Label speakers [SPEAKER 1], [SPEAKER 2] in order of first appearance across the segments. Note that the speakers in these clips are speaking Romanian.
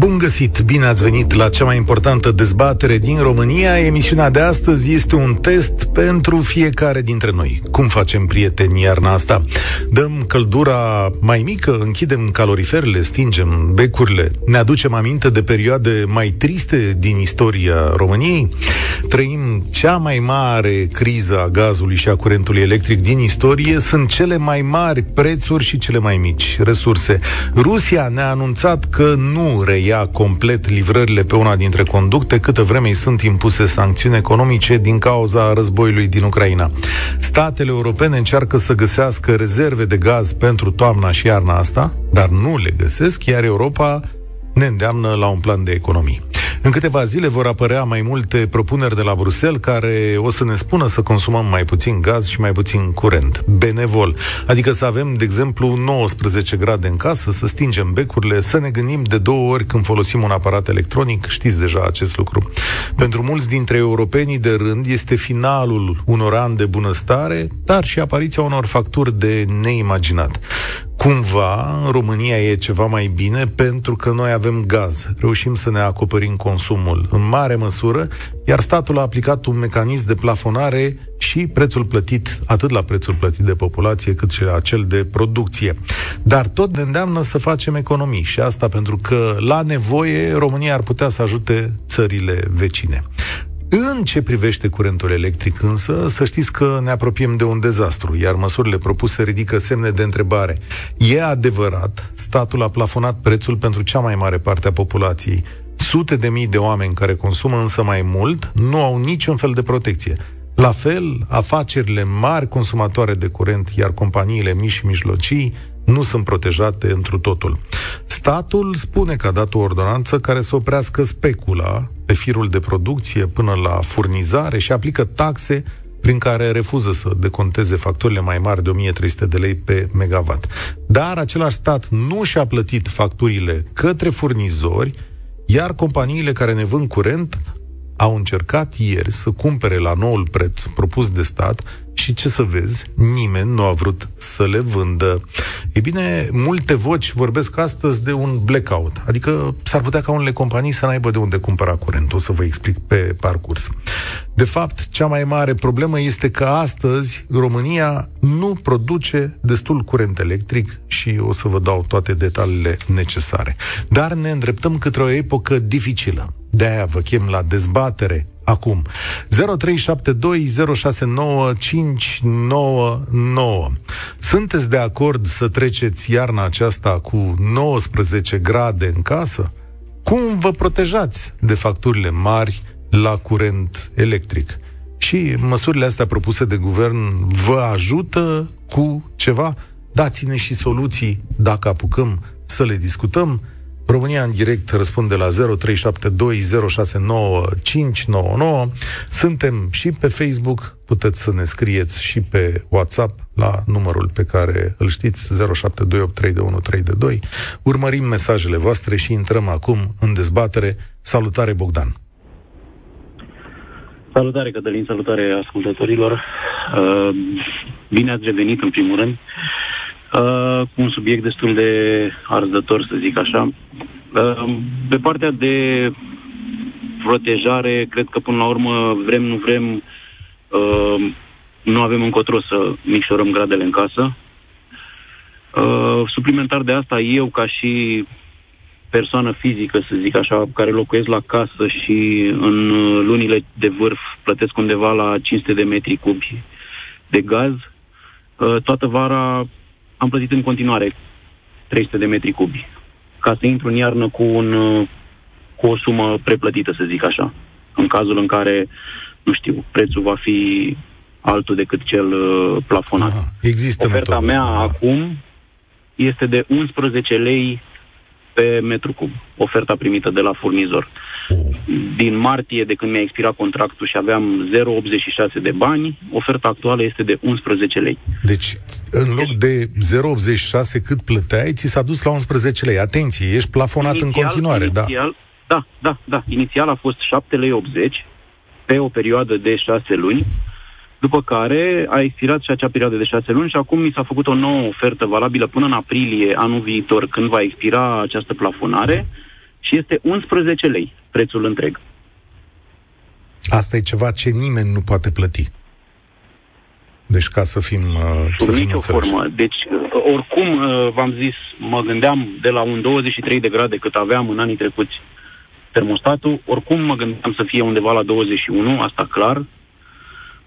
[SPEAKER 1] Bun găsit! Bine ați venit la cea mai importantă dezbatere din România. Emisiunea de astăzi este un test pentru fiecare dintre noi. Cum facem prieteni iarna asta? Dăm căldura mai mică, închidem caloriferele, stingem becurile, ne aducem aminte de perioade mai triste din istoria României? Trăim cea mai mare criză a gazului și a curentului electric din istorie. Sunt cele mai mari prețuri și cele mai mici resurse. Rusia ne-a anunțat că nu reia reia complet livrările pe una dintre conducte, câtă vreme îi sunt impuse sancțiuni economice din cauza războiului din Ucraina. Statele europene încearcă să găsească rezerve de gaz pentru toamna și iarna asta, dar nu le găsesc, iar Europa ne îndeamnă la un plan de economii. În câteva zile vor apărea mai multe propuneri de la Bruxelles care o să ne spună să consumăm mai puțin gaz și mai puțin curent. Benevol. Adică să avem, de exemplu, 19 grade în casă, să stingem becurile, să ne gândim de două ori când folosim un aparat electronic. Știți deja acest lucru. Pentru mulți dintre europenii de rând este finalul unor ani de bunăstare, dar și apariția unor facturi de neimaginat. Cumva, în România e ceva mai bine pentru că noi avem gaz. Reușim să ne acoperim consumul în mare măsură, iar statul a aplicat un mecanism de plafonare și prețul plătit, atât la prețul plătit de populație, cât și la cel de producție. Dar tot ne îndeamnă să facem economii și asta pentru că, la nevoie, România ar putea să ajute țările vecine. În ce privește curentul electric însă, să știți că ne apropiem de un dezastru, iar măsurile propuse ridică semne de întrebare. E adevărat, statul a plafonat prețul pentru cea mai mare parte a populației. Sute de mii de oameni care consumă însă mai mult nu au niciun fel de protecție. La fel, afacerile mari consumatoare de curent, iar companiile mici și mijlocii, nu sunt protejate întru totul. Statul spune că a dat o ordonanță care să oprească specula pe firul de producție până la furnizare și aplică taxe prin care refuză să deconteze facturile mai mari de 1300 de lei pe megawatt. Dar același stat nu și-a plătit facturile către furnizori, iar companiile care ne vând curent au încercat ieri să cumpere la noul preț propus de stat și ce să vezi, nimeni nu a vrut să le vândă. E bine, multe voci vorbesc astăzi de un blackout, adică s-ar putea ca unele companii să n-aibă de unde cumpăra curent. O să vă explic pe parcurs. De fapt, cea mai mare problemă este că astăzi România nu produce destul curent electric și o să vă dau toate detaliile necesare. Dar ne îndreptăm către o epocă dificilă. De aia vă chem la dezbatere acum. 0372069599. Sunteți de acord să treceți iarna aceasta cu 19 grade în casă? Cum vă protejați de facturile mari la curent electric? Și măsurile astea propuse de guvern vă ajută cu ceva? Dați-ne și soluții dacă apucăm să le discutăm. România în direct răspunde la 0372069599. Suntem și pe Facebook, puteți să ne scrieți și pe WhatsApp la numărul pe care îl știți, 07283132. Urmărim mesajele voastre și intrăm acum în dezbatere. Salutare, Bogdan!
[SPEAKER 2] Salutare, Cătălin, salutare ascultătorilor. Uh, bine ați revenit, în primul rând. Uh, un subiect destul de arzător, să zic așa. Uh, pe partea de protejare, cred că până la urmă, vrem, nu vrem, uh, nu avem încotro să micșorăm gradele în casă. Uh, suplimentar de asta, eu ca și persoană fizică, să zic așa, care locuiesc la casă și în lunile de vârf plătesc undeva la 500 de metri cubi de gaz, uh, toată vara am plătit în continuare 300 de metri cubi, ca să intru în iarnă cu, un, cu o sumă preplătită, să zic așa. În cazul în care, nu știu, prețul va fi altul decât cel uh, plafonat. Aha,
[SPEAKER 1] există
[SPEAKER 2] Oferta mea asta, acum este de 11 lei pe metru cub, oferta primită de la furnizor. Din martie, de când mi-a expirat contractul și aveam 0,86 de bani, oferta actuală este de 11 lei.
[SPEAKER 1] Deci, în loc de 0,86 cât plăteai, ți s-a dus la 11 lei. Atenție, ești plafonat inițial, în continuare,
[SPEAKER 2] inițial, da? Da, da, da. Inițial a fost 7,80 lei pe o perioadă de șase luni, după care a expirat și acea perioadă de șase luni și acum mi s-a făcut o nouă ofertă valabilă până în aprilie anul viitor, când va expira această plafonare, și este 11 lei prețul întreg.
[SPEAKER 1] Asta e ceva ce nimeni nu poate plăti. Deci ca să fim uh,
[SPEAKER 2] Sub
[SPEAKER 1] să fim
[SPEAKER 2] nicio
[SPEAKER 1] înțeleși.
[SPEAKER 2] formă. Deci, uh, oricum, uh, v-am zis, mă gândeam de la un 23 de grade cât aveam în anii trecuți termostatul, oricum mă gândeam să fie undeva la 21, asta clar.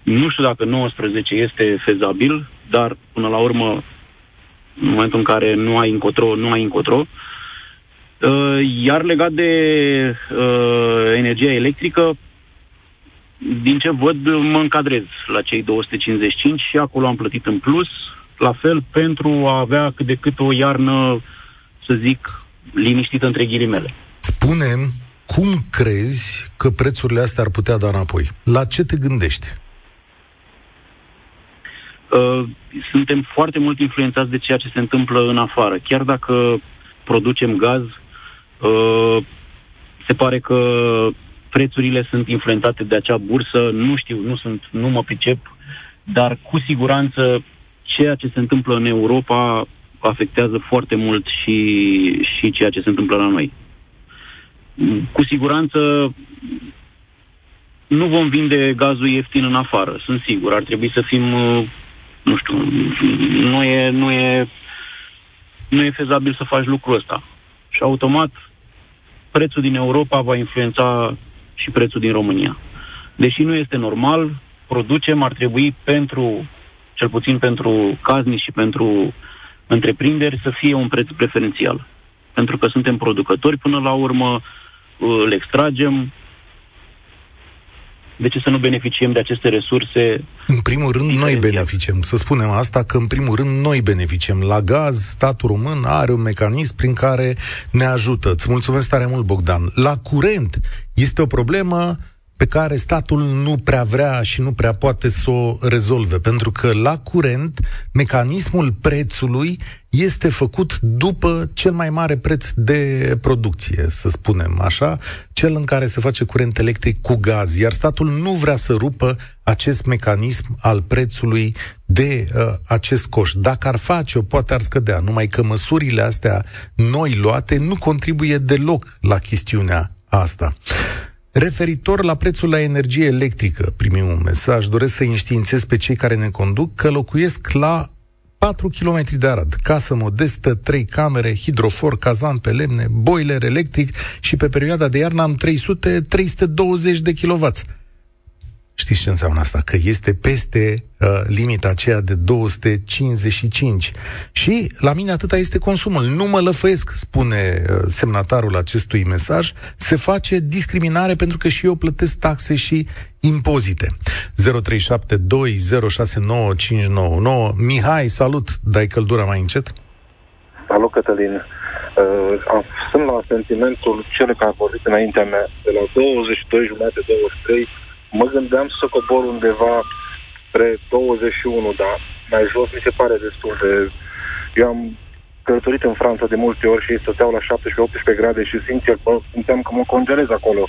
[SPEAKER 2] Nu știu dacă 19 este fezabil, dar până la urmă, în momentul în care nu ai încotro, nu ai încotro. Uh, Iar legat de uh, energia electrică, din ce văd, mă încadrez la cei 255 și acolo am plătit în plus, la fel pentru a avea cât de cât o iarnă, să zic, liniștită între ghilimele.
[SPEAKER 1] Spunem cum crezi că prețurile astea ar putea da înapoi? La ce te gândești?
[SPEAKER 2] Uh, suntem foarte mult influențați de ceea ce se întâmplă în afară. Chiar dacă producem gaz, uh, se pare că prețurile sunt influențate de acea bursă, nu știu, nu sunt, nu mă pricep, dar cu siguranță ceea ce se întâmplă în Europa afectează foarte mult și, și ceea ce se întâmplă la noi. Cu siguranță nu vom vinde gazul ieftin în afară, sunt sigur. Ar trebui să fim, uh, nu știu, nu e, nu e, nu e fezabil să faci lucrul ăsta. Și automat prețul din Europa va influența și prețul din România. Deși nu este normal, producem, ar trebui pentru, cel puțin pentru caznici și pentru întreprinderi, să fie un preț preferențial. Pentru că suntem producători, până la urmă îl extragem. De ce să nu beneficiem de aceste resurse?
[SPEAKER 1] În primul rând, noi
[SPEAKER 2] Diferențiat.
[SPEAKER 1] beneficiem. Să spunem asta, că în primul rând noi beneficiem. La gaz, statul român are un mecanism prin care ne ajută. Îți mulțumesc tare mult, Bogdan. La curent este o problemă pe care statul nu prea vrea și nu prea poate să o rezolve, pentru că la curent mecanismul prețului este făcut după cel mai mare preț de producție, să spunem așa, cel în care se face curent electric cu gaz, iar statul nu vrea să rupă acest mecanism al prețului de uh, acest coș. Dacă ar face-o, poate ar scădea, numai că măsurile astea noi luate nu contribuie deloc la chestiunea asta. Referitor la prețul la energie electrică, primim un mesaj, doresc să înștiințez pe cei care ne conduc că locuiesc la 4 km de Arad, casă modestă, 3 camere, hidrofor, cazan pe lemne, boiler electric și pe perioada de iarnă am 300-320 de kW. Știți ce înseamnă asta? Că este peste uh, limita aceea de 255. Și la mine atâta este consumul. Nu mă lăfăiesc, spune uh, semnatarul acestui mesaj. Se face discriminare pentru că și eu plătesc taxe și impozite. 0372069599. Mihai, salut! Dai căldura mai încet?
[SPEAKER 3] Salut, Cătălin. Uh, am- sunt la sentimentul celui care a vorbit înaintea mea. De la 22 jumate, 23, mă gândeam să cobor undeva spre 21, dar mai jos mi se pare destul de... Eu am călătorit în Franța de multe ori și ei stăteau la 17-18 grade și sincer, bă, simțeam că mă congelez acolo.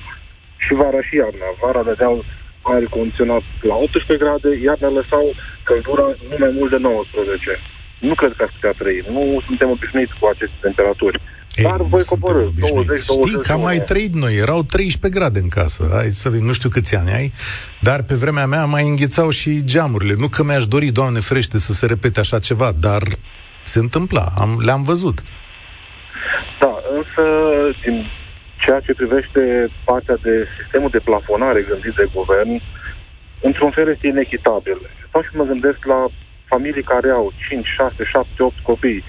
[SPEAKER 3] Și vara și iarna. Vara dădeau aer condiționat la 18 grade, iarna lăsau căldura nu mai mult de 19. Nu cred că ar putea trăi. Nu suntem obișnuiți cu aceste temperaturi. Dar
[SPEAKER 1] nu
[SPEAKER 3] voi
[SPEAKER 1] suntem
[SPEAKER 3] coborâ,
[SPEAKER 1] obișnuiți.
[SPEAKER 3] 20,
[SPEAKER 1] Știi că am mai
[SPEAKER 3] 21.
[SPEAKER 1] trăit noi, erau 13 grade în casă. Hai să vedem, nu știu câți ani ai, dar pe vremea mea mai înghețau și geamurile. Nu că mi-aș dori, Doamne ferește, să se repete așa ceva, dar se întâmpla, am, le-am văzut.
[SPEAKER 3] Da, însă din ceea ce privește partea de sistemul de plafonare gândit de guvern, într-un fel este inechitabil. Stau și mă gândesc la familii care au 5, 6, 7, 8 copii.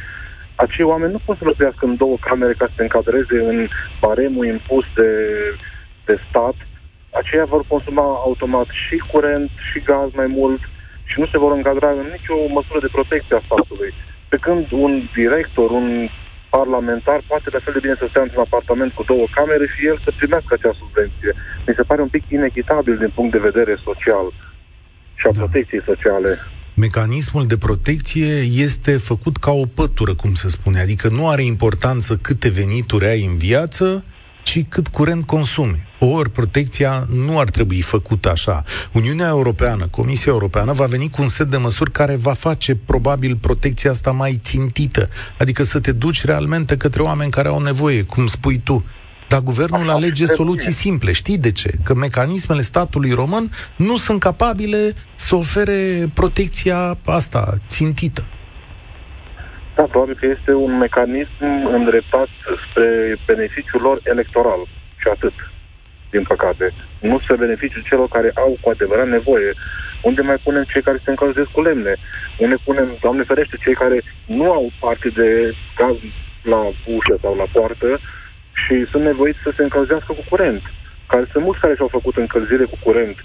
[SPEAKER 3] Acei oameni nu pot să locuiască în două camere ca să se încadreze în baremul impus de, de stat. Aceia vor consuma automat și curent și gaz mai mult și nu se vor încadra în nicio măsură de protecție a statului. Pe când un director, un parlamentar poate la fel de bine să stea într-un apartament cu două camere și el să primească acea subvenție. Mi se pare un pic inechitabil din punct de vedere social și a
[SPEAKER 1] Da.
[SPEAKER 3] protecției sociale.
[SPEAKER 1] Mecanismul de protecție este făcut ca o pătură, cum se spune, adică nu are importanță câte venituri ai în viață, ci cât curent consumi. Ori protecția nu ar trebui făcută așa. Uniunea Europeană, Comisia Europeană, va veni cu un set de măsuri care va face probabil protecția asta mai țintită. Adică să te duci realmente către oameni care au nevoie, cum spui tu. Dar guvernul alege soluții simple. Știi de ce? Că mecanismele statului român nu sunt capabile să ofere protecția asta țintită.
[SPEAKER 3] Da, probabil că este un mecanism îndreptat spre beneficiul lor electoral și atât, din păcate. Nu spre beneficiul celor care au cu adevărat nevoie. Unde mai punem cei care se încălzesc cu lemne? Unde punem, Doamne ferește, cei care nu au parte de gaz la ușă sau la poartă și sunt nevoiți să se încălzească cu curent. Care sunt mulți care și-au făcut încălzire cu curent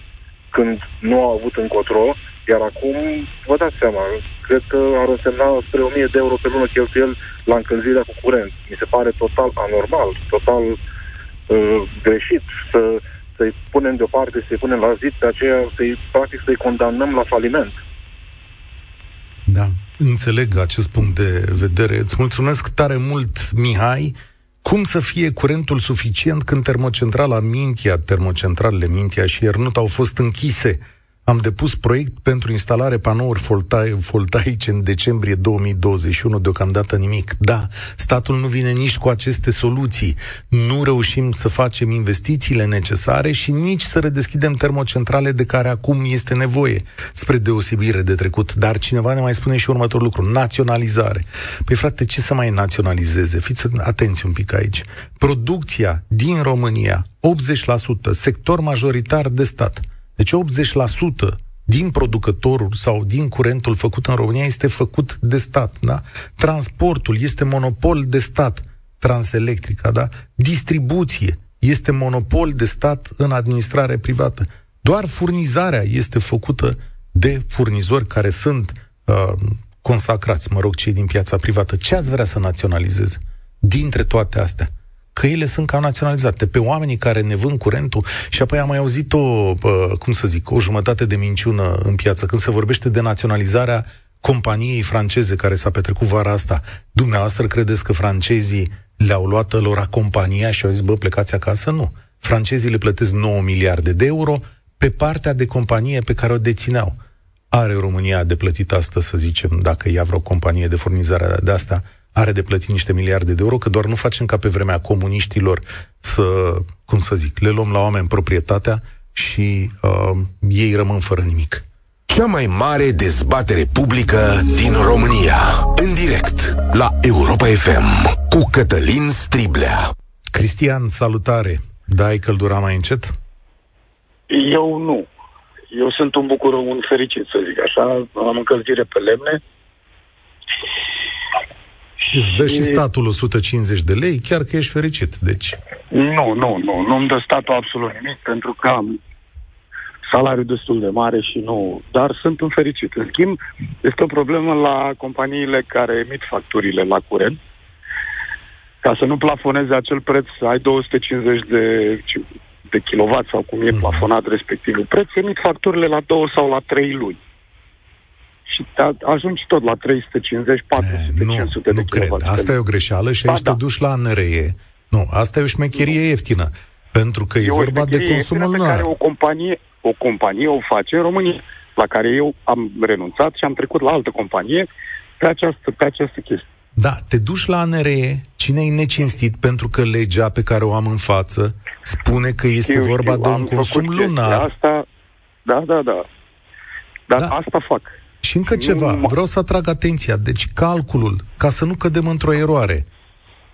[SPEAKER 3] când nu au avut încotro, iar acum, vă dați seama, cred că ar însemna spre 1000 de euro pe lună cheltuiel la încălzirea cu curent. Mi se pare total anormal, total uh, greșit să, să-i punem deoparte, să-i punem la zid, pe aceea să-i, practic să-i condamnăm la faliment.
[SPEAKER 1] Da, înțeleg acest punct de vedere. Îți mulțumesc tare mult, Mihai. Cum să fie curentul suficient când termocentrala Mintia, termocentralele Mintia și Iernut au fost închise? Am depus proiect pentru instalare panouri voltaice în decembrie 2021, deocamdată nimic. Da, statul nu vine nici cu aceste soluții. Nu reușim să facem investițiile necesare și nici să redeschidem termocentrale de care acum este nevoie, spre deosebire de trecut. Dar cineva ne mai spune și următorul lucru, naționalizare. Păi frate, ce să mai naționalizeze? Fiți atenți un pic aici. Producția din România, 80%, sector majoritar de stat, deci 80% din producătorul sau din curentul făcut în România este făcut de stat, da? Transportul este monopol de stat, Transelectrica, da? Distribuție este monopol de stat în administrare privată. Doar furnizarea este făcută de furnizori care sunt uh, consacrați, mă rog, cei din piața privată. Ce ați vrea să naționalizeze dintre toate astea? Că ele sunt cam naționalizate. Pe oamenii care ne vând curentul și apoi am mai auzit o, cum să zic, o jumătate de minciună în piață când se vorbește de naționalizarea companiei franceze care s-a petrecut vara asta. Dumneavoastră credeți că francezii le-au luat lor compania și au zis, bă, plecați acasă? Nu. Francezii le plătesc 9 miliarde de euro pe partea de companie pe care o dețineau. Are România de plătit asta, să zicem, dacă ia vreo companie de furnizare de asta, are de plătit niște miliarde de euro, că doar nu facem ca pe vremea comuniștilor să, cum să zic, le luăm la oameni proprietatea și uh, ei rămân fără nimic.
[SPEAKER 4] Cea mai mare dezbatere publică din România. În direct la Europa FM cu Cătălin Striblea.
[SPEAKER 1] Cristian, salutare! Dai căldura mai încet?
[SPEAKER 5] Eu nu. Eu sunt un bucur, un fericit, să zic așa. Am încălzire pe lemne
[SPEAKER 1] Îți dă și statul 150 de lei, chiar că ești fericit. Deci...
[SPEAKER 5] Nu, nu, nu. Nu-mi dă statul absolut nimic, pentru că am salariu destul de mare și nu... Dar sunt un fericit. În schimb, este o problemă la companiile care emit facturile la curent. Ca să nu plafoneze acel preț, ai 250 de, de kilowatt sau cum e mhm. plafonat respectivul preț, emit facturile la 2 sau la 3 luni și ajungi tot la 350, 400, e, nu, 500
[SPEAKER 1] nu de cred. Asta e o greșeală și ba, aici da. te duci la NRE. Nu, asta e o șmecherie ieftină. Pentru că e, e vorba de consumul
[SPEAKER 5] pe care o companie, o companie o face în România, la care eu am renunțat și am trecut la altă companie pe această, pe această chestie.
[SPEAKER 1] Da, te duci la NRE, cine e necinstit pentru că legea pe care o am în față spune că este eu vorba știu, de un consum lunar.
[SPEAKER 5] Asta, da, da, da. Dar da. asta fac.
[SPEAKER 1] Și încă ceva, vreau să atrag atenția. Deci calculul, ca să nu cădem într-o eroare,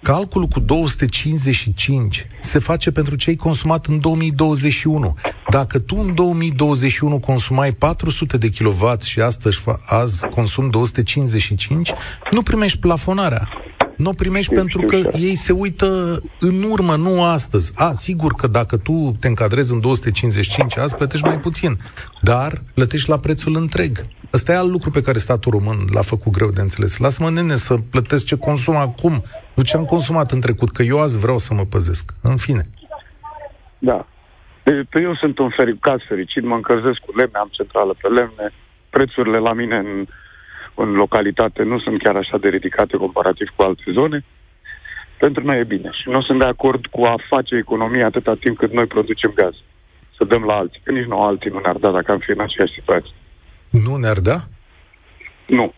[SPEAKER 1] calculul cu 255 se face pentru cei consumat în 2021. Dacă tu în 2021 consumai 400 de kW și astăzi azi consum 255, nu primești plafonarea. Nu o primești pentru că ei se uită în urmă, nu astăzi. A, sigur că dacă tu te încadrezi în 255 azi, plătești mai puțin, dar plătești la prețul întreg. Ăsta e alt lucru pe care statul român l-a făcut greu de înțeles. Lasă-mă, nene, să plătesc ce consum acum, nu ce am consumat în trecut, că eu azi vreau să mă păzesc. În fine.
[SPEAKER 5] Da. Pe eu sunt un feri, caz fericit, mă încălzesc cu lemne, am centrală pe lemne, prețurile la mine în, în localitate nu sunt chiar așa de ridicate comparativ cu alte zone. pentru noi e bine. Și nu sunt de acord cu a face economie atâta timp cât noi producem gaz. Să dăm la alții. Că nici nu alții nu ne-ar da dacă am fi în aceeași situație.
[SPEAKER 1] Nu ne-ar da?
[SPEAKER 5] Nu.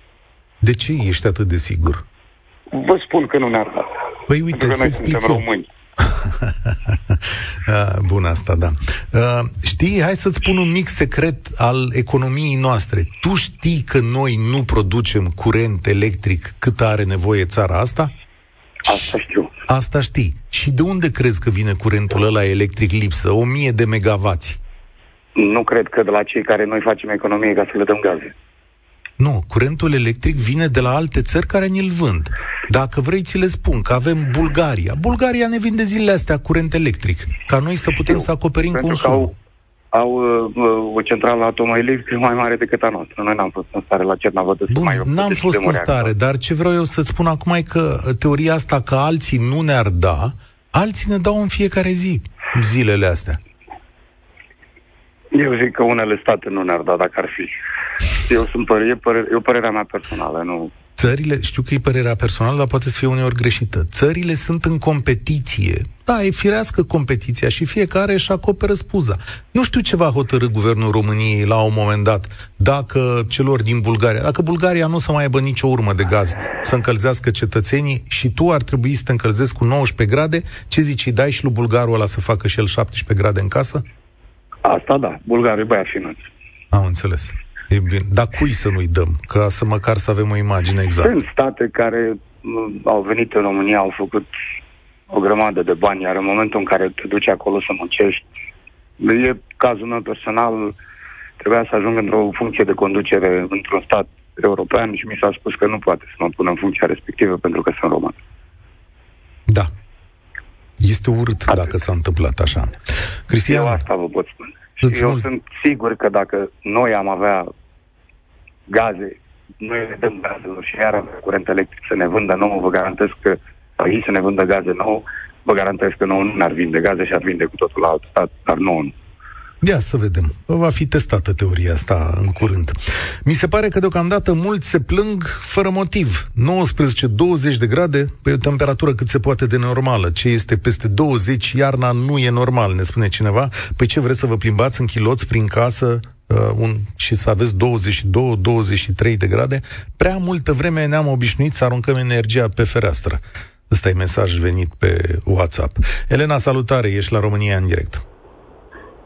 [SPEAKER 1] De ce ești atât de sigur?
[SPEAKER 5] Vă spun că nu ne-ar da.
[SPEAKER 1] Păi uite,
[SPEAKER 5] Pentru că
[SPEAKER 1] ți
[SPEAKER 5] noi
[SPEAKER 1] explic
[SPEAKER 5] suntem
[SPEAKER 1] eu.
[SPEAKER 5] români.
[SPEAKER 1] Ah, Bun asta, da. Uh, știi, hai să-ți spun un mic secret al economiei noastre. Tu știi că noi nu producem curent electric cât are nevoie țara asta?
[SPEAKER 5] Asta știu.
[SPEAKER 1] Asta știi. Și de unde crezi că vine curentul ăla electric lipsă? O mie de megavați.
[SPEAKER 5] Nu cred că de la cei care noi facem economie ca să le dăm gaze.
[SPEAKER 1] Nu, curentul electric vine de la alte țări care ni-l vând. Dacă vrei, ți le spun că avem Bulgaria. Bulgaria ne vinde zilele astea curent electric, ca noi să putem
[SPEAKER 5] Știu.
[SPEAKER 1] să acoperim
[SPEAKER 5] Pentru că
[SPEAKER 1] consumul.
[SPEAKER 5] au, au uh, o centrală atomoelectrică mai mare decât a noastră. Noi n-am fost în stare la Cernavătă să
[SPEAKER 1] Bun,
[SPEAKER 5] mai
[SPEAKER 1] n-am
[SPEAKER 5] deschidem
[SPEAKER 1] fost
[SPEAKER 5] o
[SPEAKER 1] în
[SPEAKER 5] reactor.
[SPEAKER 1] stare, dar ce vreau eu să-ți spun acum e că teoria asta că alții nu ne-ar da, alții ne dau în fiecare zi zilele astea.
[SPEAKER 5] Eu zic că unele state nu ne-ar da dacă ar fi. Eu sunt părere, e, părere, e o părerea mea personală, nu...
[SPEAKER 1] Țările, știu că e părerea personală, dar poate să fie uneori greșită. Țările sunt în competiție. Da, e firească competiția și fiecare își acoperă spuza. Nu știu ce va hotărâ guvernul României la un moment dat dacă celor din Bulgaria, dacă Bulgaria nu o să mai aibă nicio urmă de gaz să încălzească cetățenii și tu ar trebui să te încălzezi cu 19 grade, ce zici, îi dai și lui bulgarul ăla să facă și el 17 grade în casă?
[SPEAKER 5] Asta da, bulgarii băia finuți.
[SPEAKER 1] Am înțeles. E bine. Dar cui să nu-i dăm? Ca să măcar să avem o imagine exactă.
[SPEAKER 5] Sunt state care m, au venit în România, au făcut o grămadă de bani, iar în momentul în care te duci acolo să muncești, e cazul meu personal, trebuia să ajung într-o funcție de conducere într-un stat european și mi s-a spus că nu poate să mă pun în funcția respectivă pentru că sunt român.
[SPEAKER 1] Da. Este urât
[SPEAKER 5] Atât.
[SPEAKER 1] dacă s-a întâmplat așa. Cristian,
[SPEAKER 5] Eu asta vă pot spune.
[SPEAKER 1] Îți
[SPEAKER 5] Și eu
[SPEAKER 1] mul-
[SPEAKER 5] sunt sigur că dacă noi am avea gaze, noi le dăm gazelor și iar avea curent electric să ne vândă nouă, vă garantez că sau ei să ne vândă gaze nouă, vă garantez că nouă nu ne-ar vinde gaze și ar vinde cu totul la alt stat, dar nouă nu.
[SPEAKER 1] Ia să vedem. Va fi testată teoria asta în curând. Mi se pare că deocamdată mulți se plâng fără motiv. 19-20 de grade, pe o temperatură cât se poate de normală. Ce este peste 20, iarna nu e normal, ne spune cineva. Păi ce vreți să vă plimbați în chiloți prin casă uh, un, și să aveți 22-23 de grade? Prea multă vreme ne-am obișnuit să aruncăm energia pe fereastră. Ăsta e mesaj venit pe WhatsApp. Elena, salutare, ești la România în direct.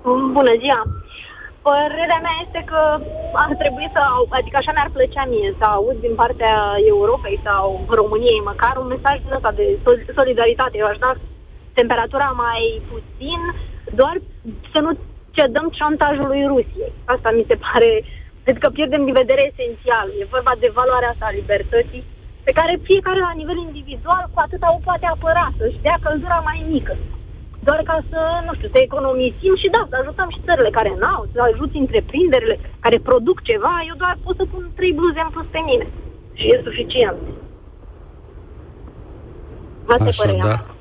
[SPEAKER 6] Bună ziua! Părerea mea este că ar trebui să, au, adică așa mi-ar plăcea mie, să aud din partea Europei sau României măcar un mesaj din ăsta de sol- solidaritate. Eu aș da temperatura mai puțin, doar să nu cedăm șantajului Rusiei. Asta mi se pare, cred că pierdem din vedere esențial. E vorba de valoarea asta a libertății, pe care fiecare la nivel individual cu atâta o poate apăra, să-și dea căldura mai mică doar ca să, nu știu, să economisim și da, să ajutăm și țările care n-au, să ajuți întreprinderile care produc ceva, eu doar pot să pun trei bluze în plus pe mine. Și e suficient. Asta e părerea
[SPEAKER 1] Așadar,
[SPEAKER 6] mea.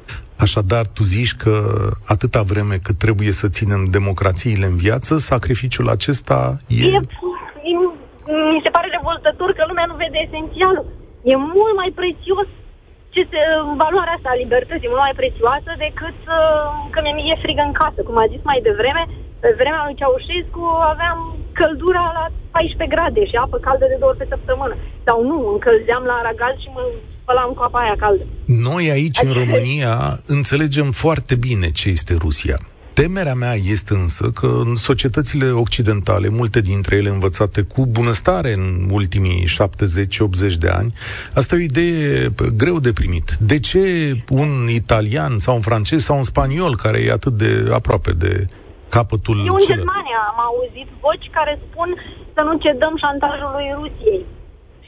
[SPEAKER 1] așadar, tu zici că atâta vreme cât trebuie să ținem democrațiile în viață, sacrificiul acesta e...
[SPEAKER 6] E, e, mi se pare revoltător că lumea nu vede esențialul. E mult mai prețios ce se, valoarea asta a libertății, mult mai prețioasă decât uh, că mi-e frig în casă. Cum a zis mai devreme, pe vremea lui Ceaușescu aveam căldura la 14 grade și apă caldă de două ori pe săptămână. Sau nu, încălzeam la aragaz și mă spălam cu apa aia caldă.
[SPEAKER 1] Noi aici, în România, înțelegem foarte bine ce este Rusia. Temerea mea este însă că în societățile occidentale, multe dintre ele învățate cu bunăstare în ultimii 70-80 de ani, asta e o idee p- greu de primit. De ce un italian sau un francez sau un spaniol, care e atât de aproape de capătul
[SPEAKER 6] Eu în
[SPEAKER 1] celălalt?
[SPEAKER 6] Germania am auzit voci care spun să nu cedăm șantajului Rusiei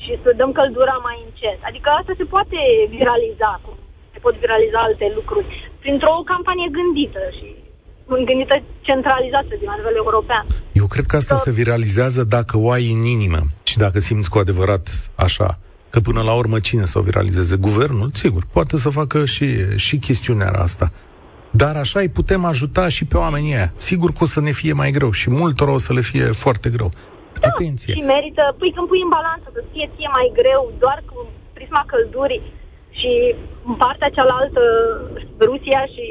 [SPEAKER 6] și să dăm căldura mai încet. Adică asta se poate viraliza, cum se pot viraliza alte lucruri, printr-o campanie gândită și gândită centralizată din la nivel european.
[SPEAKER 1] Eu cred că asta
[SPEAKER 6] Da.
[SPEAKER 1] se viralizează dacă o ai în inimă și dacă simți cu adevărat așa. Că până la urmă cine să o viralizeze? Guvernul, sigur, poate să facă și, și chestiunea asta. Dar așa îi putem ajuta și pe oamenii aia. Sigur că o să ne fie mai greu și multora o să le fie foarte greu. Atenție!
[SPEAKER 6] Și merită, păi când pui în balanță să fie ție mai greu doar cu prisma căldurii Și în partea cealaltă, Rusia și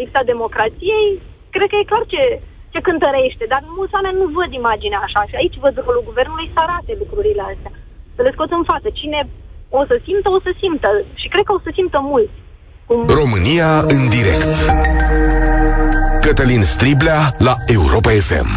[SPEAKER 6] lipsa democrației, cred că e clar ce, ce cântărește, dar mulți oameni nu văd imaginea așa și aici văd rolul guvernului să arate lucrurile astea, să le scot în față. Cine o să simtă, o să simtă și cred că o să simtă mult.
[SPEAKER 4] Cum... România în direct Cătălin Striblea la Europa FM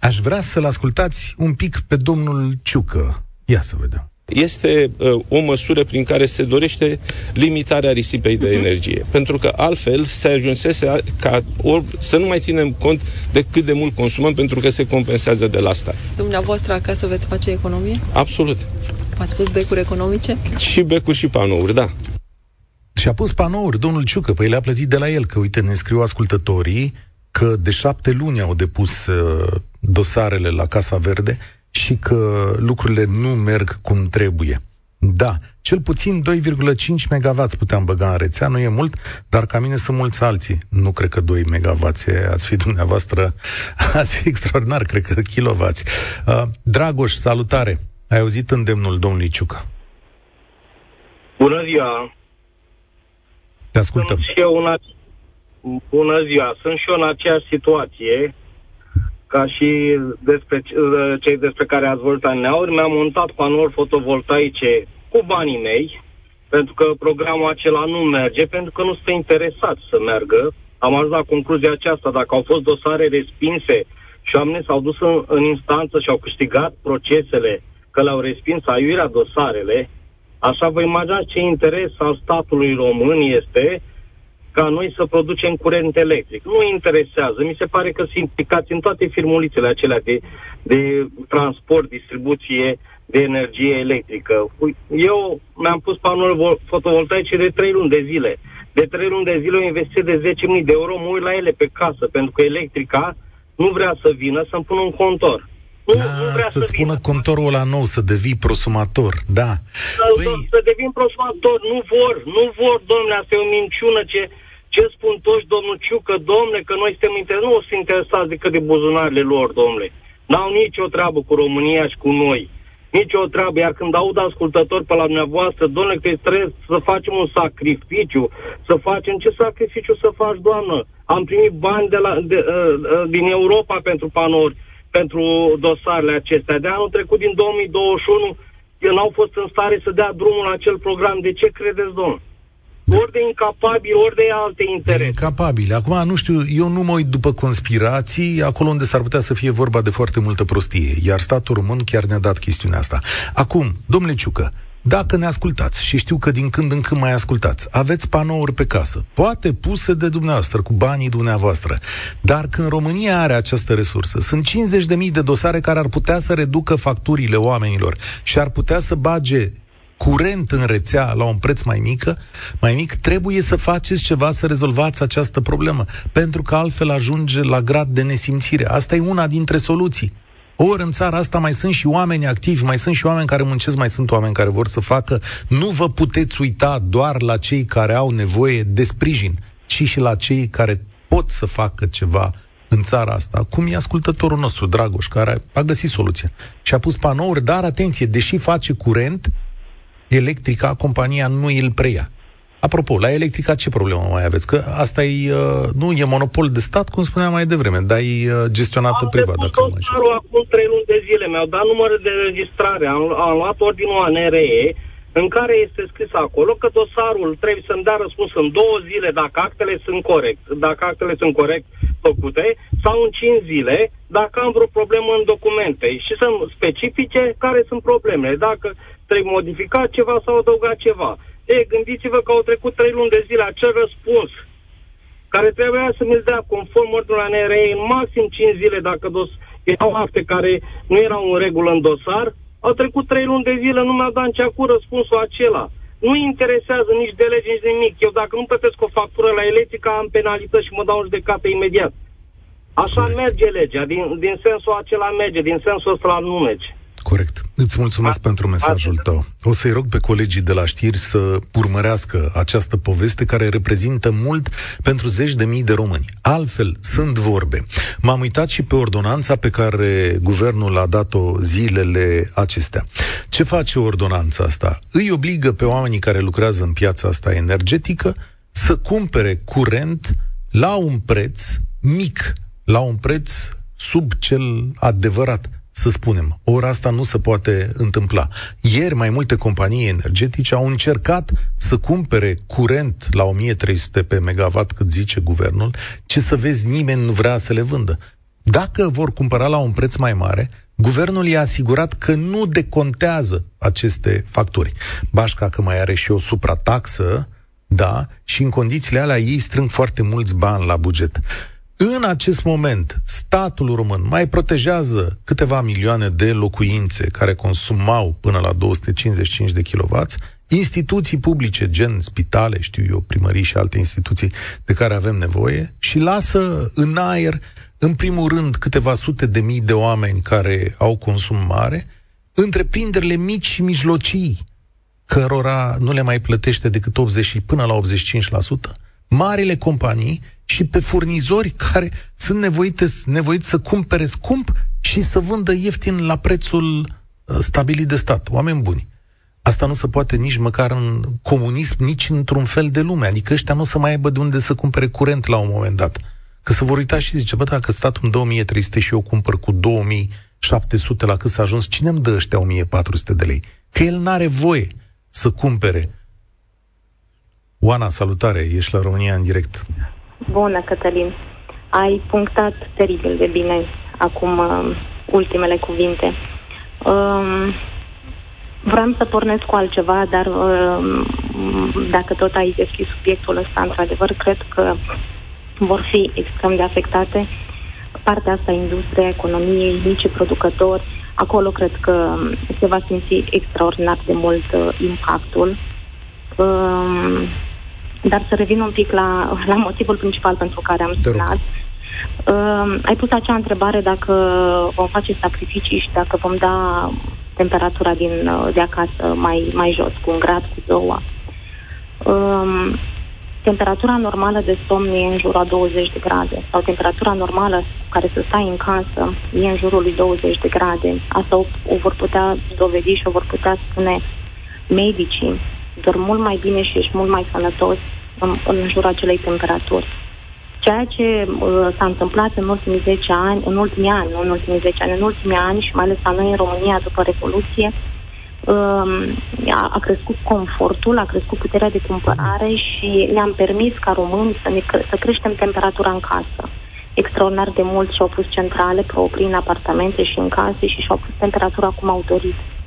[SPEAKER 1] Aș vrea să-l ascultați un pic pe domnul Ciucă. Ia să vedem
[SPEAKER 7] este uh, o măsură prin care se dorește limitarea risipei de energie. Pentru că altfel se ajunsese ca or, să nu mai ținem cont de cât de mult consumăm pentru că se compensează de la stat.
[SPEAKER 8] Dumneavoastră acasă veți face economie?
[SPEAKER 7] Absolut.
[SPEAKER 8] Ați pus becuri economice?
[SPEAKER 7] Și becuri și panouri, da.
[SPEAKER 1] Și a pus panouri, domnul Ciucă, păi le-a plătit de la el, că uite, ne scriu ascultătorii că de șapte luni au depus uh, dosarele la Casa Verde și că lucrurile nu merg cum trebuie. Da, cel puțin 2,5 MW puteam băga în rețea, nu e mult, dar ca mine sunt mulți alții. Nu cred că 2 MW ați fi dumneavoastră, ați fi extraordinar, cred că kilovați. Uh, Dragoș, salutare! Ai auzit îndemnul domnului Ciucă?
[SPEAKER 9] Bună ziua!
[SPEAKER 1] Te ascultăm.
[SPEAKER 9] Sunt și eu una... Bună ziua! Sunt și eu în aceeași situație ca și despre cei despre care ați vorbit aneauri, mi-am montat panouri fotovoltaice cu banii mei, pentru că programul acela nu merge, pentru că nu sunt interesat să meargă. Am ajuns la concluzia aceasta, dacă au fost dosare respinse și oamenii s-au dus în, în instanță și au câștigat procesele, că le-au respins aiurea dosarele, așa vă imaginați ce interes al statului român este ca noi să producem curent electric. Nu interesează. Mi se pare că sunt implicați în toate firmulițele acelea de, de transport, distribuție de energie electrică. Eu mi-am pus panouri fotovoltaice de 3 luni de zile. De 3 luni de zile o investit de 10.000 de euro, mă uit la ele pe casă, pentru că electrica nu vrea să vină să-mi pună un contor. Nu,
[SPEAKER 1] da, nu vrea să-ți să pună contorul la nou, să devii prosumator, da.
[SPEAKER 9] Să, păi... să devin prosumator, nu vor, nu vor, domnule, asta e o minciună ce ce spun toți, domnul Ciucă, domnule, că noi suntem interesați, nu sunt interesați decât de buzunarele lor, domnule. N-au nicio treabă cu România și cu noi. Nici o treabă, iar când aud ascultători pe la dumneavoastră, domnule, că trebuie să facem un sacrificiu, să facem ce sacrificiu să faci, doamnă? Am primit bani de la, de, uh, uh, din Europa pentru panouri, pentru dosarele acestea. De anul trecut, din 2021, eu n-au fost în stare să dea drumul la acel program. De ce credeți, domnule? Ori de incapabili, ori de alte interese.
[SPEAKER 1] Incapabili. Acum, nu știu, eu nu mă uit după conspirații, acolo unde s-ar putea să fie vorba de foarte multă prostie, iar statul român chiar ne-a dat chestiunea asta. Acum, domnule Ciucă, dacă ne ascultați și știu că din când în când mai ascultați, aveți panouri pe casă, poate puse de dumneavoastră, cu banii dumneavoastră, dar când România are această resursă, sunt 50.000 de dosare care ar putea să reducă facturile oamenilor și ar putea să bage curent în rețea la un preț mai mică, mai mic, trebuie să faceți ceva să rezolvați această problemă, pentru că altfel ajunge la grad de nesimțire. Asta e una dintre soluții. Ori în țara asta mai sunt și oameni activi, mai sunt și oameni care muncesc, mai sunt oameni care vor să facă. Nu vă puteți uita doar la cei care au nevoie de sprijin, ci și la cei care pot să facă ceva în țara asta, cum e ascultătorul nostru, Dragoș, care a găsit soluția. Și a pus panouri, dar atenție, deși face curent, Electrica, compania nu îl preia. Apropo, la Electrica ce problemă mai aveți? Că asta e, uh, nu e monopol de stat, cum spuneam mai devreme, dar e uh, gestionată
[SPEAKER 9] am
[SPEAKER 1] privat. Dacă
[SPEAKER 9] nu acum trei luni de zile, mi-au dat numărul de registrare, am, am luat ordinul ANRE, în care este scris acolo că dosarul trebuie să-mi dea răspuns în două zile dacă actele sunt corect, dacă actele sunt corect făcute, sau în cinci zile dacă am vreo problemă în documente și să specifice care sunt problemele. Dacă trebuie modificat ceva sau adăugat ceva. E, gândiți-vă că au trecut trei luni de zile acel răspuns care trebuia să mi-l dea conform ordinul NRE în maxim 5 zile dacă dos, erau acte care nu erau în regulă în dosar, au trecut 3 luni de zile, nu mi-a dat nici cu răspunsul acela. Nu interesează nici de lege, nici nimic. Eu dacă nu plătesc o factură la electrică, am penalități și mă dau în judecată imediat. Așa Corect. merge legea, din, din sensul acela merge, din sensul ăsta nu merge.
[SPEAKER 1] Corect. îți mulțumesc A, pentru mesajul
[SPEAKER 9] atât.
[SPEAKER 1] tău. O să-i rog pe colegii de la știri să urmărească această poveste care reprezintă mult pentru zeci de mii de români. Altfel, sunt vorbe. M-am uitat și pe ordonanța pe care guvernul a dat-o zilele acestea. Ce face ordonanța asta? Îi obligă pe oamenii care lucrează în piața asta energetică să cumpere curent la un preț mic, la un preț sub cel adevărat, să spunem. Ora asta nu se poate întâmpla. Ieri mai multe companii energetice au încercat să cumpere curent la 1300 pe megawatt, cât zice guvernul, ce să vezi, nimeni nu vrea să le vândă. Dacă vor cumpăra la un preț mai mare, guvernul i-a asigurat că nu decontează aceste facturi. Bașca că mai are și o suprataxă, da, și în condițiile alea ei strâng foarte mulți bani la buget. În acest moment, statul român mai protejează câteva milioane de locuințe care consumau până la 255 de kW, instituții publice, gen spitale, știu eu, primării și alte instituții de care avem nevoie, și lasă în aer, în primul rând, câteva sute de mii de oameni care au consum mare, întreprinderile mici și mijlocii, cărora nu le mai plătește decât 80 până la 85%, marile companii și pe furnizori care sunt nevoite, nevoiți să cumpere scump și să vândă ieftin la prețul uh, stabilit de stat. Oameni buni. Asta nu se poate nici măcar în comunism, nici într-un fel de lume. Adică ăștia nu o să mai aibă de unde să cumpere curent la un moment dat. Că să vor uita și zice, bă, dacă statul în 2300 și eu cumpăr cu 2700 la cât s-a ajuns, cine îmi dă ăștia 1400 de lei? Că el n-are voie să cumpere. Oana, salutare, ești la România în direct.
[SPEAKER 10] Bună, Cătălin. Ai punctat teribil de bine acum uh, ultimele cuvinte. Uh, vreau să pornesc cu altceva, dar uh, dacă tot ai deschis subiectul ăsta, într-adevăr, cred că vor fi extrem de afectate partea asta industria, economiei, mici producători. Acolo cred că se va simți extraordinar de mult uh, impactul. Uh, dar să revin un pic la, la motivul principal pentru care am sunat. Uh, ai pus acea întrebare dacă vom face sacrificii și dacă vom da temperatura din, uh, de acasă mai, mai jos, cu un grad, cu două. Uh, temperatura normală de somn e în jurul a 20 de grade sau temperatura normală cu care să stai în casă e în jurul lui 20 de grade. Asta o, o vor putea dovedi și o vor putea spune medicii dorm mult mai bine și ești mult mai sănătos în, în jurul acelei temperaturi. Ceea ce uh, s-a întâmplat în ultimii 10 ani, în ultimii ani, nu în ultimii 10 ani, în ultimii ani și mai ales la noi în România după Revoluție, uh, a, a crescut confortul, a crescut puterea de cumpărare și ne-am permis ca români să, ne, să creștem temperatura în casă. Extraordinar de mult și-au pus centrale proprii în apartamente și în case și și-au pus temperatura cum au dorit. Uh,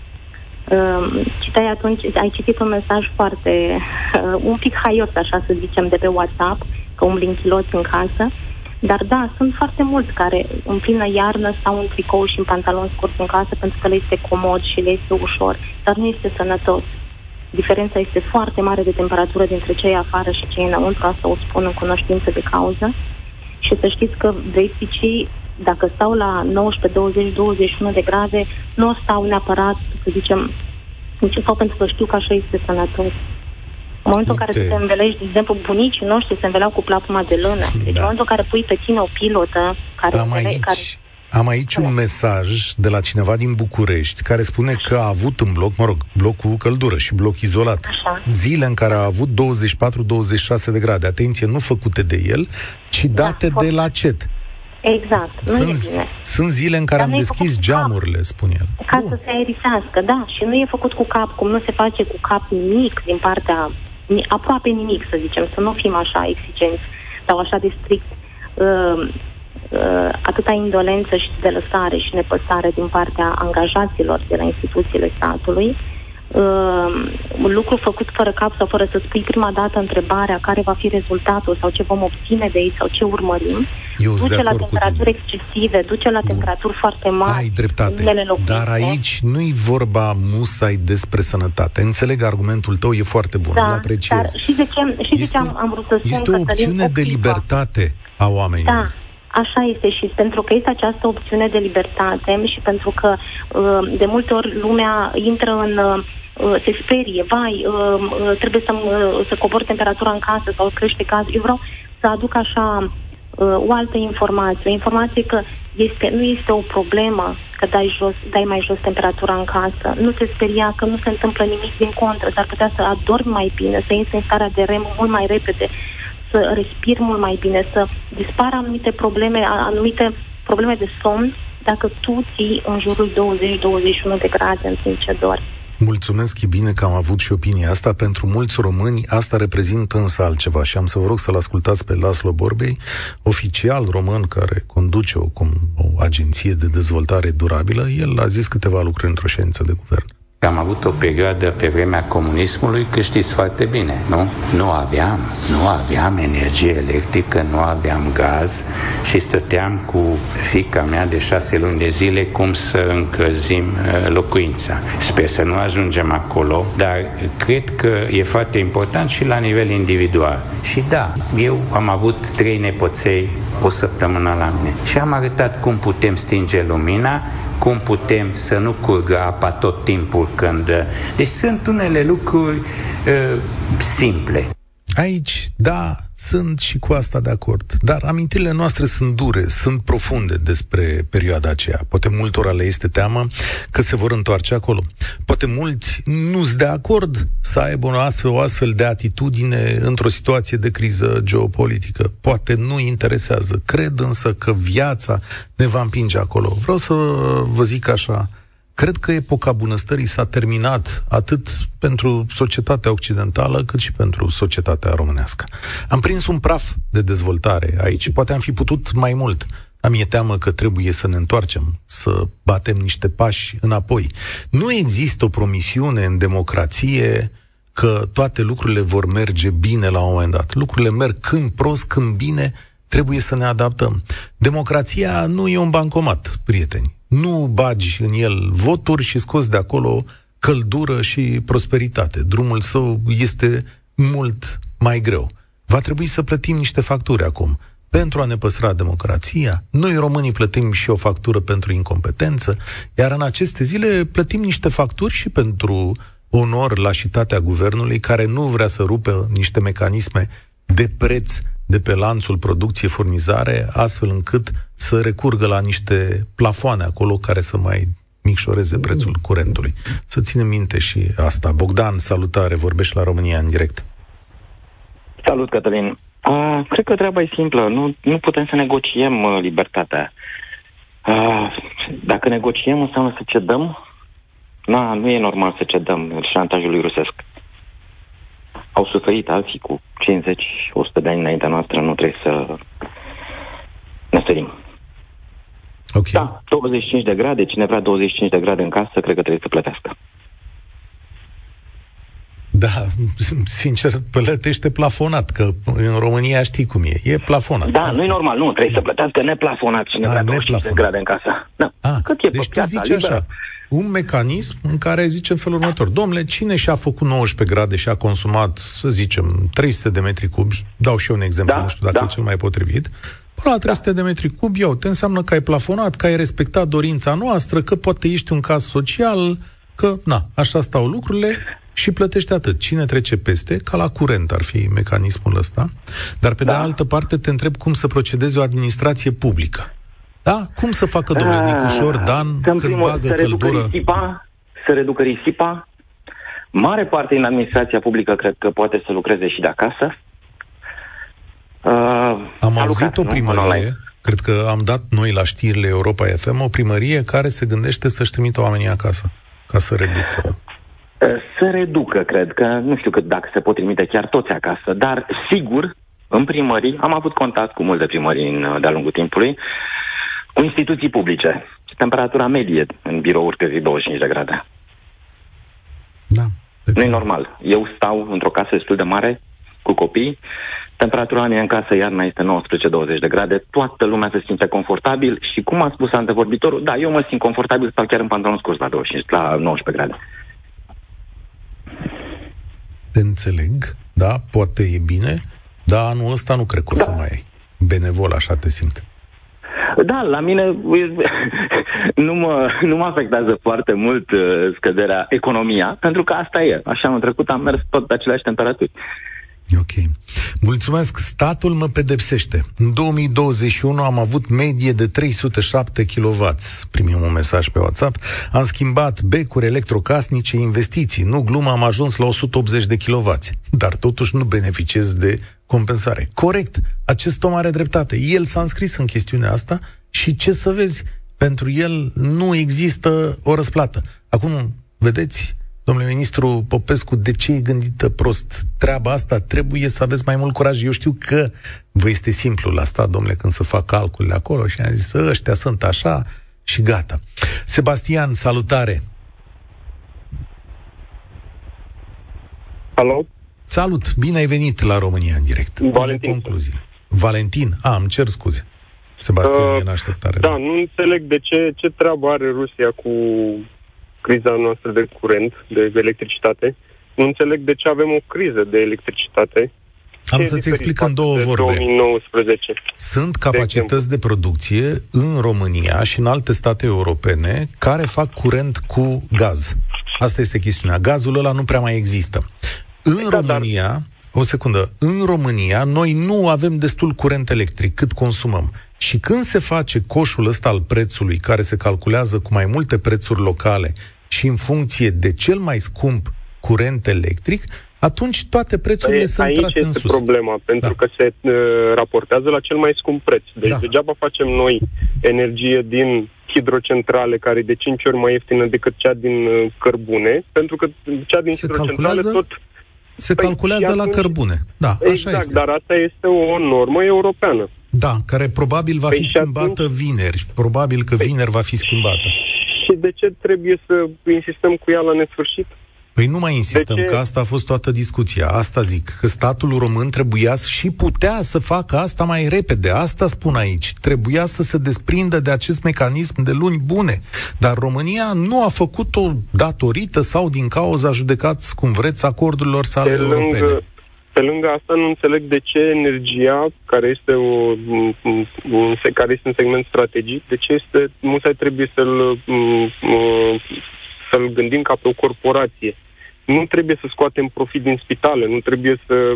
[SPEAKER 10] citeai atunci, ai citit un mesaj foarte, uh, un pic haios, așa să zicem, de pe WhatsApp, că umbli în chiloți în casă, dar da, sunt foarte mulți care în plină iarnă stau în tricou și în pantaloni scurți în casă pentru că le este comod și le este ușor, dar nu este sănătos. Diferența este foarte mare de temperatură dintre cei afară și cei înăuntru, asta o spun în cunoștință de cauză. Și să știți că veticii dacă stau la 19, 20, 21 de grade, nu o stau neapărat, să zicem, nici sau pentru că știu că așa este sănătos. În momentul în care te învelești, de exemplu, bunicii noștri se înveleau cu plapuma de lână. Deci da. în momentul în care pui pe tine o pilotă care...
[SPEAKER 1] Am aici, care... am aici un mesaj de la cineva din București care spune că a avut în bloc, mă rog, bloc cu căldură și bloc izolat, Așa. zile în care a avut 24-26 de grade. Atenție, nu făcute de el, ci da, date da, de la CET.
[SPEAKER 10] Exact, nu sunt, e bine.
[SPEAKER 1] Sunt zile în care Dar am deschis geamurile, spune el.
[SPEAKER 10] Ca Bun. să se aerisească, da, și nu e făcut cu cap, cum nu se face cu cap nimic din partea, aproape nimic, să zicem, să nu fim așa exigenți sau așa de strict. Uh, uh, atâta indolență și de lăsare și nepăsare din partea angajaților de la instituțiile statului, uh, uh, un lucru făcut fără cap sau fără să spui prima dată întrebarea care va fi rezultatul sau ce vom obține de aici sau ce urmărim,
[SPEAKER 1] Eu
[SPEAKER 10] duce la temperaturi excesive, duce la Bun. temperaturi foarte mari.
[SPEAKER 1] Ai dreptate, dar aici nu-i vorba musai despre sănătate. Înțeleg argumentul tău, e foarte bun,
[SPEAKER 10] da,
[SPEAKER 1] îl apreciez.
[SPEAKER 10] Dar și de ce, și este, de ce am, am vrut să spun
[SPEAKER 1] Este o opțiune de libertate a oamenilor.
[SPEAKER 10] Da, Așa este și pentru că este această opțiune de libertate și pentru că uh, de multe ori lumea intră în uh, se sperie, vai, uh, trebuie să, să cobor temperatura în casă sau crește caz. Eu vreau să aduc așa o altă informație, o informație că este, nu este o problemă că dai, jos, dai mai jos temperatura în casă. Nu te speria că nu se întâmplă nimic din contră, s-ar putea să adormi mai bine, să iei în starea de rem mult mai repede, să respiri mult mai bine, să dispară anumite probleme, anumite probleme de somn dacă tu ții în jurul 20-21 de grade în timp ce dormi.
[SPEAKER 1] Mulțumesc, e bine că am avut și opinia asta. Pentru mulți români, asta reprezintă însă altceva și am să vă rog să-l ascultați pe Laslo Borbei, oficial român care conduce o, o agenție de dezvoltare durabilă. El a zis câteva lucruri într-o ședință de guvern.
[SPEAKER 11] Am avut o perioadă pe vremea comunismului, că știți foarte bine, nu? Nu aveam, nu aveam energie electrică, nu aveam gaz și stăteam cu fica mea de șase luni de zile cum să încălzim uh, locuința. Sper să nu ajungem acolo, dar cred că e foarte important și la nivel individual. Și da, eu am avut trei nepoței o săptămână la mine și am arătat cum putem stinge lumina cum putem să nu curgă apa tot timpul când... Deci sunt unele lucruri uh, simple.
[SPEAKER 1] Aici, da, sunt și cu asta de acord. Dar amintirile noastre sunt dure, sunt profunde despre perioada aceea. Poate multora le este teamă că se vor întoarce acolo. Poate mulți nu sunt de acord să aibă o astfel, o astfel de atitudine într-o situație de criză geopolitică. Poate nu interesează. Cred însă că viața ne va împinge acolo. Vreau să vă zic așa, Cred că epoca bunăstării s-a terminat atât pentru societatea occidentală, cât și pentru societatea românească. Am prins un praf de dezvoltare aici. Poate am fi putut mai mult. Am e teamă că trebuie să ne întoarcem, să batem niște pași înapoi. Nu există o promisiune în democrație că toate lucrurile vor merge bine la un moment dat. Lucrurile merg când prost, când bine, trebuie să ne adaptăm. Democrația nu e un bancomat, prieteni nu bagi în el voturi și scoți de acolo căldură și prosperitate. Drumul său este mult mai greu. Va trebui să plătim niște facturi acum pentru a ne păstra democrația. Noi, românii, plătim și o factură pentru incompetență, iar în aceste zile plătim niște facturi și pentru onor lașitatea guvernului, care nu vrea să rupă niște mecanisme de preț de pe lanțul producție-furnizare, astfel încât să recurgă la niște plafoane acolo care să mai micșoreze prețul curentului. Să ținem minte și asta. Bogdan, salutare, vorbești la România în direct.
[SPEAKER 12] Salut, Cătălin. Uh, cred că treaba e simplă. Nu, nu putem să negociem uh, libertatea. Uh, dacă negociem, înseamnă să cedăm. Na, nu e normal să cedăm șantajului rusesc au suferit alții cu 50-100 de ani înaintea noastră, nu trebuie să ne ferim.
[SPEAKER 1] Okay.
[SPEAKER 12] Da, 25 de grade, cine vrea 25 de grade în casă, cred că trebuie să plătească.
[SPEAKER 1] Da, sincer, plătește plafonat, că în România știi cum e. E plafonat.
[SPEAKER 12] Da, nu e normal, nu, trebuie să plătească neplafonat cine A, vrea 25 de grade în casă. Da.
[SPEAKER 1] A, Cât e deci pe tu zici liberă. așa, un mecanism în care zice în felul următor. Domnule, cine și-a făcut 19 grade și a consumat, să zicem, 300 de metri cubi, dau și eu un exemplu, da, nu știu dacă da. e cel mai potrivit, Până la 300 da. de metri cubi, iau, te înseamnă că ai plafonat, că ai respectat dorința noastră, că poate ești un caz social, că, na, așa stau lucrurile și plătește atât. Cine trece peste, ca la curent ar fi mecanismul ăsta. Dar, pe da. de altă parte, te întreb cum să procedeze o administrație publică. Da? Cum să facă, domnule ah, Nicușor, Dan, când primul, bagă
[SPEAKER 12] să
[SPEAKER 1] căldură?
[SPEAKER 12] Risipa, să reducă risipa. Mare parte din administrația publică cred că poate să lucreze și de acasă.
[SPEAKER 1] Uh, am auzit lucrat, o primărie, cred că am dat noi la știrile Europa FM, o primărie care se gândește să-și trimită oamenii acasă, ca să reducă.
[SPEAKER 12] Uh, să reducă, cred că, nu știu cât dacă se pot trimite chiar toți acasă, dar sigur, în primării, am avut contact cu multe primării în, de-a lungul timpului, cu instituții publice. Temperatura medie în birouri pe zi 25 de grade.
[SPEAKER 1] Da.
[SPEAKER 12] Nu e normal. Eu stau într-o casă destul de mare, cu copii, temperatura mea în casă iarna este 19-20 de grade, toată lumea se simte confortabil și cum a spus antevorbitorul, da, eu mă simt confortabil, stau chiar în pantalon scurs la 25, la 19 grade.
[SPEAKER 1] Te înțeleg, da, poate e bine, dar anul ăsta nu cred că o da. să mai ai. Benevol, așa te simt.
[SPEAKER 12] Da, la mine nu mă, nu mă afectează foarte mult uh, scăderea economia, pentru că asta e. Așa în trecut am mers tot pe aceleași temperaturi.
[SPEAKER 1] Ok. Mulțumesc. Statul mă pedepsește. În 2021 am avut medie de 307 kW. Primim un mesaj pe WhatsApp. Am schimbat becuri electrocasnice, investiții. Nu glumă, am ajuns la 180 de kW. Dar totuși nu beneficiez de compensare. Corect. Acest om are dreptate. El s-a înscris în chestiunea asta și ce să vezi, pentru el nu există o răsplată. Acum, vedeți, Domnule ministru Popescu, de ce e gândită prost treaba asta? Trebuie să aveți mai mult curaj. Eu știu că vă este simplu la asta, domnule, când să fac calculele acolo și am zis, ăștia sunt așa și gata. Sebastian, salutare!
[SPEAKER 13] Alo?
[SPEAKER 1] Salut! Bine ai venit la România în direct.
[SPEAKER 13] Valentin.
[SPEAKER 1] Concluziile. Valentin? A, îmi cer scuze. Sebastian uh, e în așteptare.
[SPEAKER 13] Da, nu înțeleg de ce, ce treabă are Rusia cu criza noastră de curent, de electricitate. Nu înțeleg de ce avem o criză de electricitate.
[SPEAKER 1] Am să-ți explic în două vorbe.
[SPEAKER 13] 2019.
[SPEAKER 1] Sunt capacități de, de producție în România și în alte state europene care fac curent cu gaz. Asta este chestiunea. Gazul ăla nu prea mai există. În da, România, dar... o secundă, în România noi nu avem destul curent electric cât consumăm. Și când se face coșul ăsta al prețului, care se calculează cu mai multe prețuri locale și în funcție de cel mai scump curent electric, atunci toate prețurile păi, sunt trase în sus.
[SPEAKER 13] Aici este problema, pentru da. că se uh, raportează la cel mai scump preț. Deci da. degeaba facem noi energie din hidrocentrale care e de 5 ori mai ieftină decât cea din uh, cărbune, pentru că cea din se hidrocentrale calculează? tot...
[SPEAKER 1] Se păi, calculează la cărbune. Da, așa
[SPEAKER 13] exact,
[SPEAKER 1] este.
[SPEAKER 13] dar asta este o normă europeană.
[SPEAKER 1] Da, care probabil va păi fi schimbată atunci... vineri. Probabil că păi... vineri va fi schimbată.
[SPEAKER 13] Și de ce trebuie să insistăm cu ea la nesfârșit?
[SPEAKER 1] Păi nu mai insistăm, că asta a fost toată discuția. Asta zic, că statul român trebuia și putea să facă asta mai repede. Asta spun aici. Trebuia să se desprindă de acest mecanism de luni bune. Dar România nu a făcut-o datorită sau din cauza, judecați cum vreți, acordurilor sale
[SPEAKER 13] pe
[SPEAKER 1] europene.
[SPEAKER 13] Lângă, pe lângă asta nu înțeleg de ce energia, care este, o, un, care este un segment strategic, de ce este, nu se trebuie să-l, să-l gândim ca pe o corporație. Nu trebuie să scoatem profit din spitale, nu trebuie să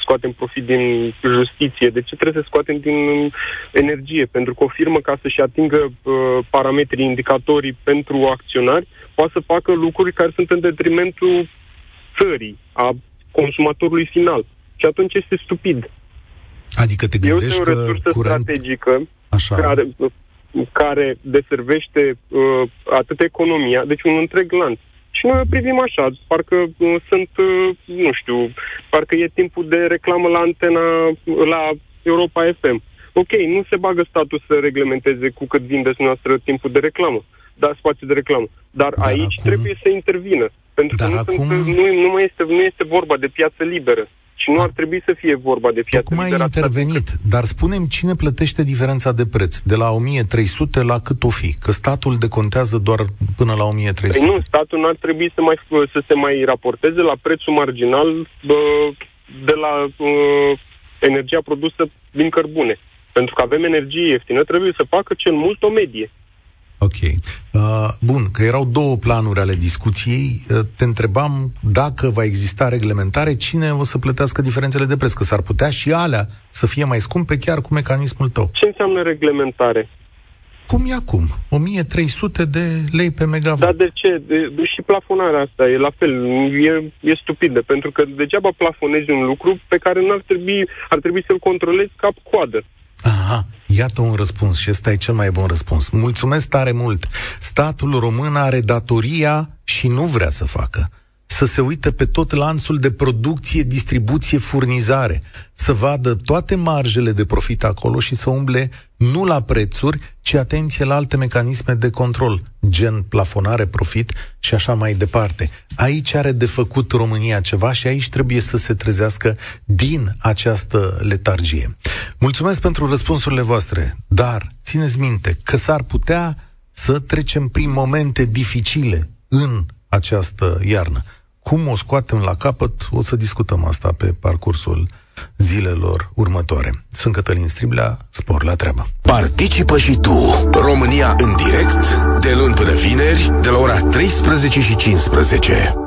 [SPEAKER 13] scoatem profit din justiție. De ce trebuie să scoatem din energie? Pentru că o firmă, ca să-și atingă uh, parametrii, indicatorii pentru acționari, poate să facă lucruri care sunt în detrimentul țării, a consumatorului final. Și atunci este stupid.
[SPEAKER 1] Adică te gândești
[SPEAKER 13] este o resursă curent... strategică Așa. Care, care deservește uh, atât economia, deci un întreg lanț. Și noi o privim așa, parcă uh, sunt, uh, nu știu, parcă e timpul de reclamă la antena, la Europa FM. Ok, nu se bagă statul să reglementeze cu cât vindeți noastră timpul de reclamă, dar spațiu de reclamă. Dar, dar aici acum... trebuie să intervină. Pentru Dar că nu, acum... sunt, nu, nu, mai este, nu este vorba de piață liberă. Și nu ar trebui să fie vorba de piață
[SPEAKER 1] Cum ai intervenit, că... dar spunem cine plătește diferența de preț, de la 1300 la cât o fi, că statul decontează doar până la 1300.
[SPEAKER 13] Păi nu, statul nu ar trebui să, mai, să se mai raporteze la prețul marginal bă, de la uh, energia produsă din cărbune. Pentru că avem energie ieftină, trebuie să facă cel mult o medie.
[SPEAKER 1] Ok. Uh, bun, că erau două planuri ale discuției. Uh, te întrebam dacă va exista reglementare, cine o să plătească diferențele de preț, că s-ar putea și alea să fie mai scumpe chiar cu mecanismul tău.
[SPEAKER 13] Ce înseamnă reglementare?
[SPEAKER 1] Cum e acum? 1300 de lei pe megawatt.
[SPEAKER 13] Dar de ce? De, de, și plafonarea asta e la fel, e, e stupidă, pentru că degeaba plafonezi un lucru pe care nu ar trebui, ar trebui să-l controlezi cap-coadă.
[SPEAKER 1] Aha, iată un răspuns și ăsta e cel mai bun răspuns. Mulțumesc tare mult. Statul român are datoria și nu vrea să facă să se uite pe tot lanțul de producție, distribuție, furnizare, să vadă toate marjele de profit acolo și să umble nu la prețuri, ci atenție la alte mecanisme de control, gen plafonare, profit și așa mai departe. Aici are de făcut România ceva și aici trebuie să se trezească din această letargie. Mulțumesc pentru răspunsurile voastre, dar țineți minte că s-ar putea să trecem prin momente dificile în această iarnă. Cum o scoatem la capăt, o să discutăm asta pe parcursul zilelor următoare. Sunt Cătălin Striblea, spor la treabă.
[SPEAKER 4] Participă și tu, România în direct, de luni până vineri, de la ora 13 și 15.